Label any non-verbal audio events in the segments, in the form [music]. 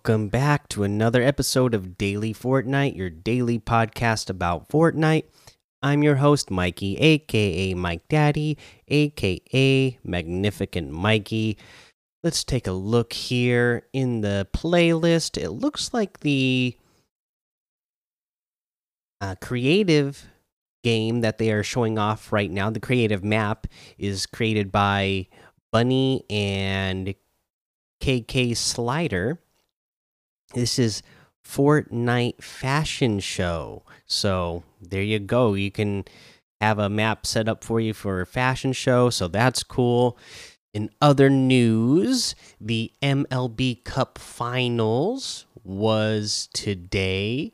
Welcome back to another episode of Daily Fortnite, your daily podcast about Fortnite. I'm your host, Mikey, aka Mike Daddy, aka Magnificent Mikey. Let's take a look here in the playlist. It looks like the uh, creative game that they are showing off right now, the creative map, is created by Bunny and KK Slider. This is Fortnite Fashion Show. So there you go. You can have a map set up for you for a fashion show. So that's cool. In other news, the MLB Cup Finals was today.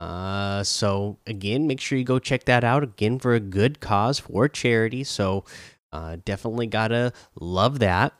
Uh, so again, make sure you go check that out again for a good cause for charity. So uh, definitely gotta love that.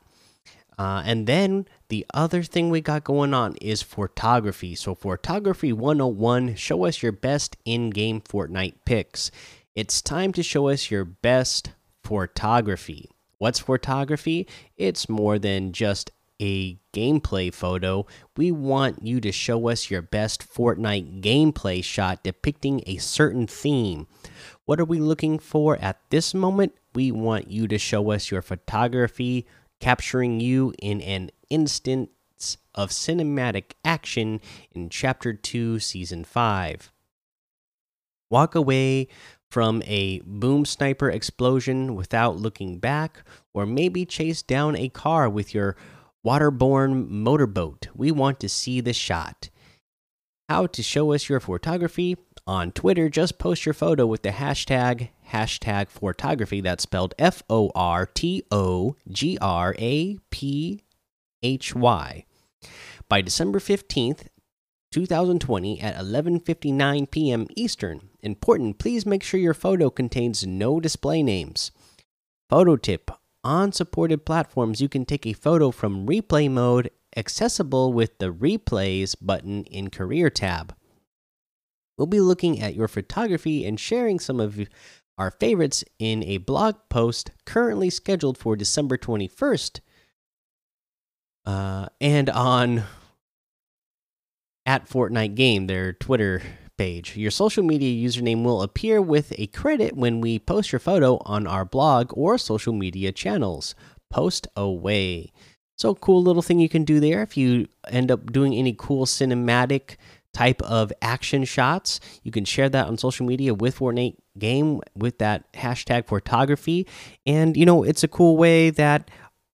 Uh, and then the other thing we got going on is Fortography. So, Fortography 101 show us your best in game Fortnite pics. It's time to show us your best Fortography. What's Fortography? It's more than just a gameplay photo. We want you to show us your best Fortnite gameplay shot depicting a certain theme. What are we looking for at this moment? We want you to show us your Fortography capturing you in an instance of cinematic action in Chapter 2, Season 5. Walk away from a boom sniper explosion without looking back, or maybe chase down a car with your waterborne motorboat. We want to see the shot. How to show us your Fortography? On Twitter, just post your photo with the hashtag hashtag Fortography. That's spelled F O R T O G R A P H Y. By December 15th, 2020 at 11:59 p.m. Eastern. Important, please make sure your photo contains no display names. Photo tip: On supported platforms, you can take a photo from replay mode accessible with the replays button in career tab. We'll be looking at your Fortography and sharing some of our favorites in a blog post currently scheduled for December 21st. Uh, and on at Fortnite Game, their Twitter page. Your social media username will appear with a credit when we post your photo on our blog or social media channels. Post away. So, cool little thing you can do there if you end up doing any cool cinematic type of action shots. You can share that on social media with Fortnite Game with that hashtag Fortography. And, you know, it's a cool way that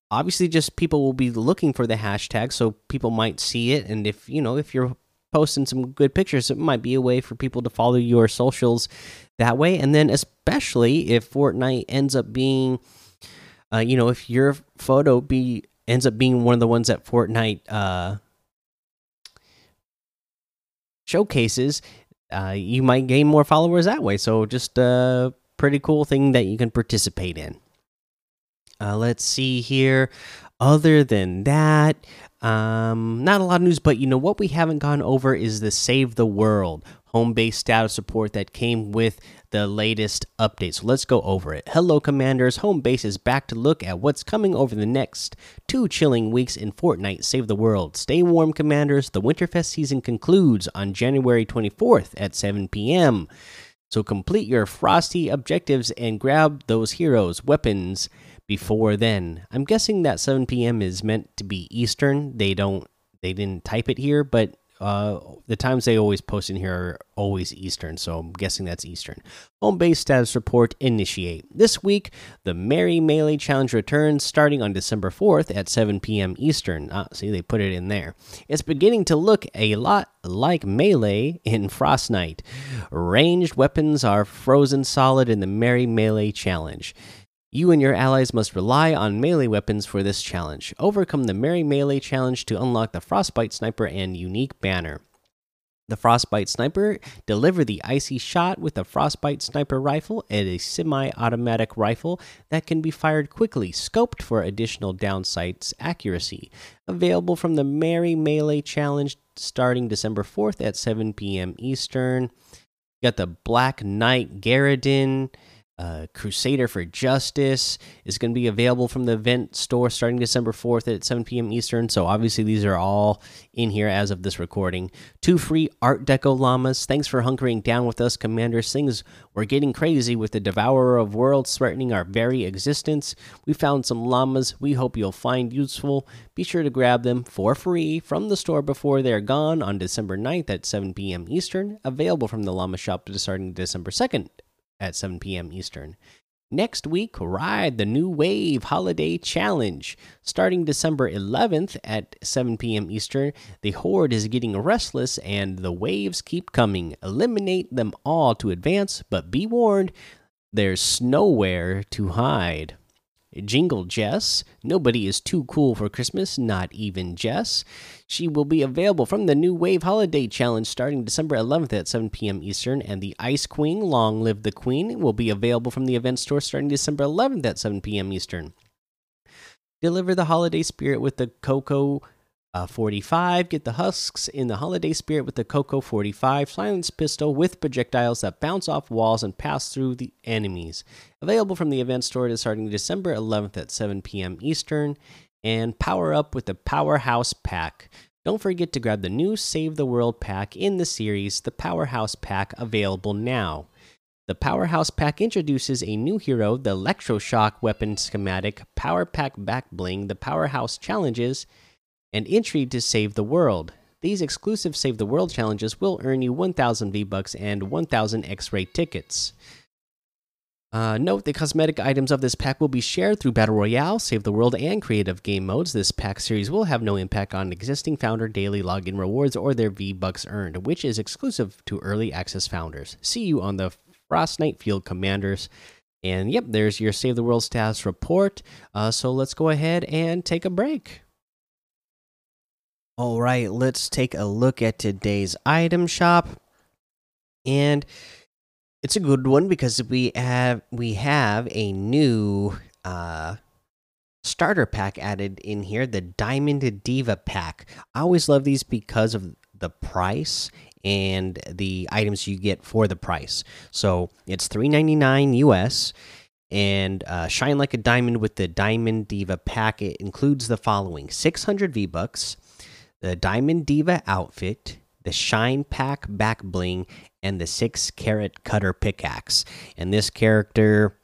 obviously just people will be looking for the hashtag so people might see it. And if, you know, if you're posting some good pictures, it might be a way for people to follow your socials that way. And then, especially if Fortnite ends up being, uh, you know, if your photo be ends up being one of the ones that Fortnite uh, showcases, uh, you might gain more followers that way. So just a pretty cool thing that you can participate in. Uh, let's see here. Other than that, um, not a lot of news, but you know what we haven't gone over is the Save the World home base status support that came with the latest update. So let's go over it. Hello, Commanders. Home base is back to look at what's coming over the next two chilling weeks in Fortnite Save the World. Stay warm, Commanders. The Winterfest season concludes on January 24th at 7 p.m. So complete your frosty objectives and grab those heroes' weapons before then. I'm guessing that 7 p.m. is meant to be Eastern. They don't they didn't type it here, but uh, the times they always post in here are always Eastern, so I'm guessing that's Eastern. Home base status report initiate. This week, the Merry Melee Challenge returns starting on December 4th at 7 p.m. Eastern. Ah, see, they put it in there. It's beginning to look a lot like Melee in Frostnite. Ranged weapons are frozen solid in the Merry Melee Challenge. You and your allies must rely on melee weapons for this challenge. Overcome the Merry Melee challenge to unlock the Frostbite Sniper and unique banner. The Frostbite Sniper deliver the icy shot with a Frostbite Sniper rifle and a semi-automatic rifle that can be fired quickly, scoped for additional downsights accuracy. Available from the Merry Melee challenge starting December 4th at 7 p.m. Eastern. You got the Black Knight Garridan uh, Crusader for Justice is going to be available from the event store starting December 4th at 7 p.m. Eastern. So, obviously, these are all in here as of this recording. Two free Art Deco llamas. Thanks for hunkering down with us, Commander. Things were getting crazy with the Devourer of Worlds threatening our very existence. We found some llamas we hope you'll find useful. Be sure to grab them for free from the store before they're gone on December 9th at 7 p.m. Eastern. Available from the llama shop starting December 2nd at 7 p.m. Eastern. Next week, ride the New Wave Holiday Challenge. Starting December 11th at 7 p.m. Eastern, the Horde is getting restless and the waves keep coming. Eliminate them all to advance, but be warned, there's nowhere to hide. Jingle Jess. Nobody is too cool for Christmas, not even Jess. She will be available from the New Wave Holiday Challenge starting December 11th at 7 p.m. Eastern, and the Ice Queen, Long Live the Queen, will be available from the event store starting December 11th at 7 p.m. Eastern. Deliver the holiday spirit with the Coco uh, 45. Get the husks in the holiday spirit with the Coco 45 silence pistol with projectiles that bounce off walls and pass through the enemies. Available from the event store starting December 11th at 7 p.m. Eastern. And power up with the Powerhouse Pack. Don't forget to grab the new Save the World pack in the series, the Powerhouse Pack, available now. The Powerhouse Pack introduces a new hero, the Electroshock Weapon Schematic, Power Pack Back Bling, the Powerhouse Challenges, and entry to Save the World. These exclusive Save the World challenges will earn you 1,000 V Bucks and 1,000 X ray tickets. Uh, note the cosmetic items of this pack will be shared through Battle Royale, Save the World, and creative game modes. This pack series will have no impact on existing founder daily login rewards or their V Bucks earned, which is exclusive to early access founders. See you on the Frostnite Field Commanders. And yep, there's your Save the World status report. Uh, so let's go ahead and take a break. All right, let's take a look at today's item shop. And it's a good one because we have we have a new uh starter pack added in here, the Diamond Diva pack. I always love these because of the price and the items you get for the price. So, it's 3.99 US and uh, shine like a diamond with the Diamond Diva pack. It includes the following: 600 V bucks, the Diamond Diva outfit, the Shine Pack back bling, and the six carat cutter pickaxe. And this character,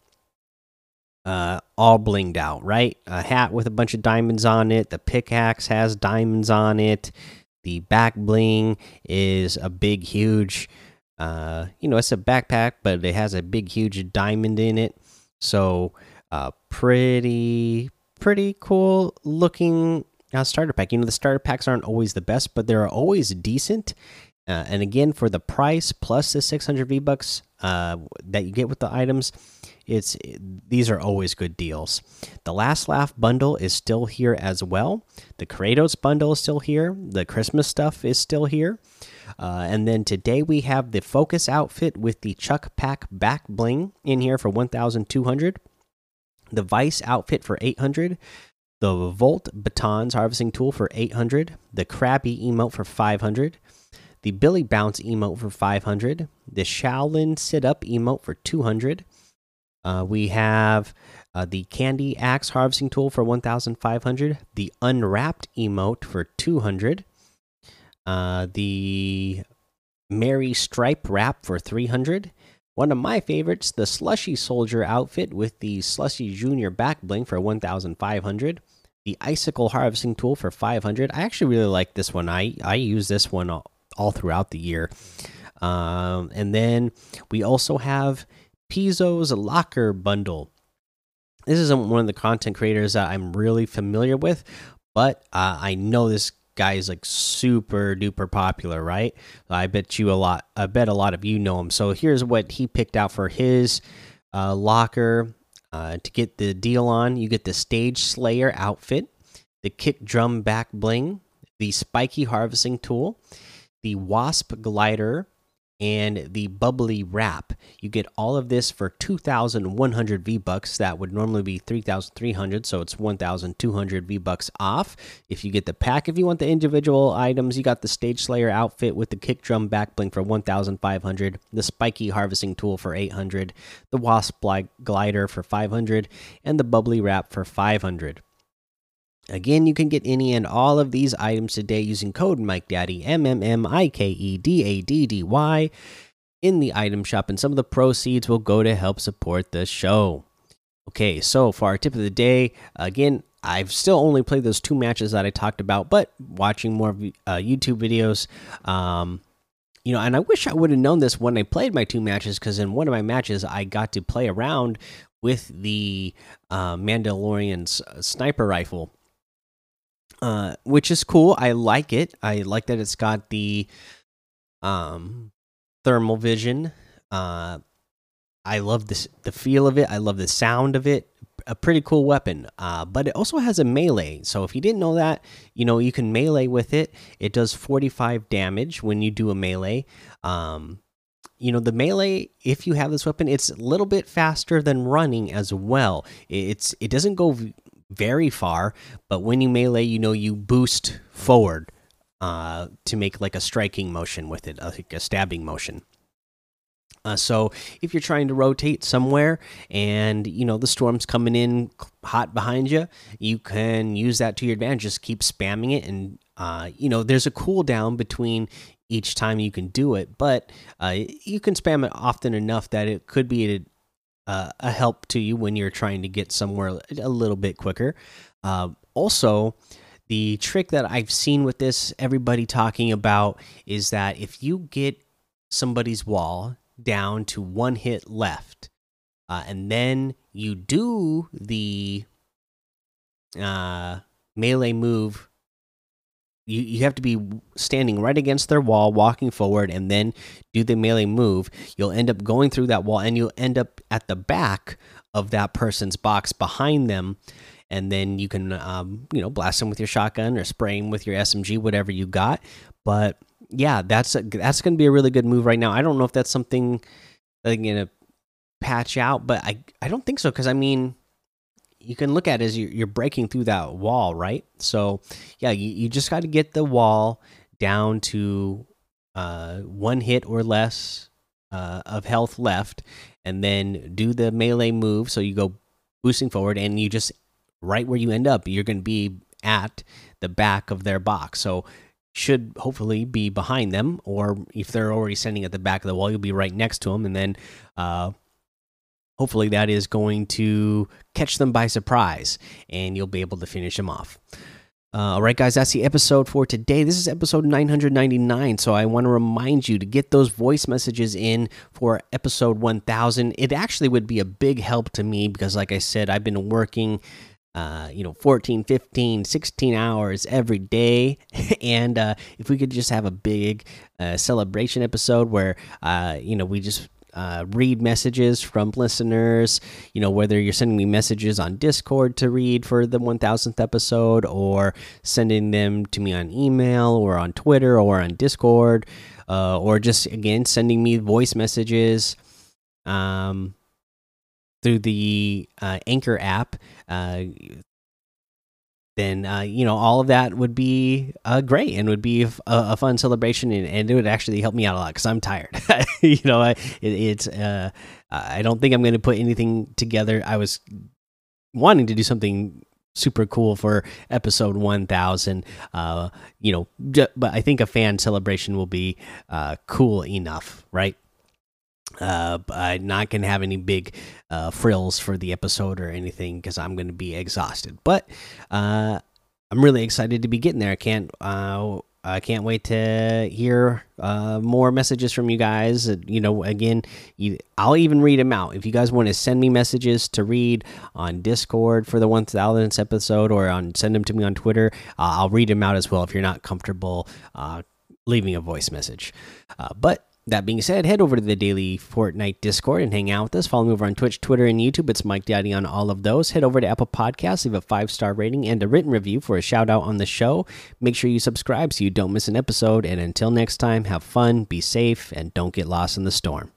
uh, all blinged out, right? A hat with a bunch of diamonds on it. The pickaxe has diamonds on it. The back bling is a big, huge, uh, you know, it's a backpack, but it has a big, huge diamond in it. So, uh, pretty, pretty cool looking now, starter pack. You know, the starter packs aren't always the best, but they're always decent. Uh, and again, for the price plus the 600 V bucks uh, that you get with the items, it's these are always good deals. The last laugh bundle is still here as well. The Kratos bundle is still here. The Christmas stuff is still here. Uh, and then today we have the Focus outfit with the Chuck Pack back bling in here for 1,200. The Vice outfit for 800 the Volt Batons harvesting tool for 800, the Krabby emote for 500, the Billy Bounce emote for 500, the Shaolin Sit Up emote for 200. Uh, we have uh, the Candy Axe harvesting tool for 1,500, the Unwrapped emote for 200, uh, the Mary Stripe wrap for 300. One of my favorites, the Slushy Soldier outfit with the Slushy Junior back bling for 1,500 the icicle harvesting tool for 500 i actually really like this one. I i use this one all, all throughout the year. Um, and then we also have Pizzo's locker bundle. This isn't one of the content creators that i'm really familiar with but uh, i know this guy is like super duper popular right? I bet you a lot i bet a lot of you know him. So here's what he picked out for his uh, locker uh, to get the deal on, you get the Stage Slayer outfit, the Kick Drum Back Bling, the Spiky Harvesting Tool, the Wasp Glider, and the bubbly wrap. You get all of this for 2,100 V bucks. That would normally be 3,300, so it's 1,200 V bucks off. If you get the pack, if you want the individual items, you got the Stage Slayer outfit with the kick drum back bling for 1,500, the spiky harvesting tool for 800, the wasp glider for 500, and the bubbly wrap for 500. Again, you can get any and all of these items today using code MikeDaddy, M M M I K E D A D D Y, in the item shop, and some of the proceeds will go to help support the show. Okay, so for our tip of the day, again, I've still only played those two matches that I talked about, but watching more uh, YouTube videos, um, you know, and I wish I would have known this when I played my two matches because in one of my matches I got to play around with the uh, Mandalorian's sniper rifle uh, which is cool. I like it. I like that it's got the um, thermal vision. Uh, I love this the feel of it. I love the sound of it. A pretty cool weapon. Uh, but it also has a melee. So if you didn't know that, you know you can melee with it. It does 45 damage when you do a melee. Um, you know the melee if you have this weapon it's a little bit faster than running as well it's it doesn't go very far, but when you melee, you know you boost forward uh, to make like a striking motion with it, like a stabbing motion. Uh, so if you're trying to rotate somewhere and you know the storm's coming in hot behind you, you can use that to your advantage. Just keep spamming it, and uh, you know there's a cooldown between each time you can do it, but uh, you can spam it often enough that it could be uh, a help to you when you're trying to get somewhere a little bit quicker. Uh, also, the trick that I've seen with this, everybody talking about, is that if you get somebody's wall down to one hit left, uh, and then you do the uh, melee move you, you have to be standing right against their wall, walking forward, and then do the melee move. You'll end up going through that wall, and you'll end up at the back of that person's box behind them. And then you can, um, you know, blast them with your shotgun or spray them with your SMG, whatever you got. But yeah, that's a, that's going to be a really good move right now. I don't know if that's something they're going to patch out, but I I don't think so because I mean you can look at as you're breaking through that wall, right? So yeah, you, you just got to get the wall down to uh, one hit or less uh, of health left, and then do the melee move. So you go boosting forward, and you just right where you end up, you're going to be at the back of their box. So should hopefully be behind them, or if they're already standing at the back of the wall, you'll be right next to them, and then uh, hopefully that is going to catch them by surprise and you'll be able to finish them off. Uh, all right, guys, that's the episode for today. This is episode 999. So I want to remind you to get those voice messages in for episode 1000. It actually would be a big help to me because, like I said, I've been working. Uh, you know 14 15 16 hours every day [laughs] and uh, if we could just have a big uh, celebration episode where uh, you know we just uh, read messages from listeners. You know, whether you're sending me messages on Discord to read for the 1000th episode, or sending them to me on email, or on Twitter, or on Discord, uh, or just again sending me voice messages um, through the uh, Anchor app. Then uh, you know all of that would be uh, great and would be a, a fun celebration and, and, it would actually help me out a lot because I'm tired. [laughs] you know, I, it, it's uh, I don't think I'm going to put anything together. I was wanting to do something super cool for episode 1000 uh you know but i think a fan celebration will be uh cool enough right uh, I'm not gonna have any big uh, frills for the episode or anything because I'm gonna be exhausted. But uh, I'm really excited to be getting there. I can't. Uh, I can't wait to hear uh, more messages from you guys. You know, again, you, I'll even read them out. If you guys want to send me messages to read on Discord for the 1000th episode or on send them to me on Twitter, uh, I'll read them out as well if you're not comfortable uh, leaving a voice message. Uh, but That being said, head over to the daily Fortnite Discord and hang out with us. Follow me over on Twitch, Twitter, and YouTube. It's Mike Daddy on all of those. Head over to Apple Podcasts, leave a five star rating and a written review for a shout out on the show. Make sure you subscribe so you don't miss an episode. And until next time, have fun, be safe, and don't get lost in the storm.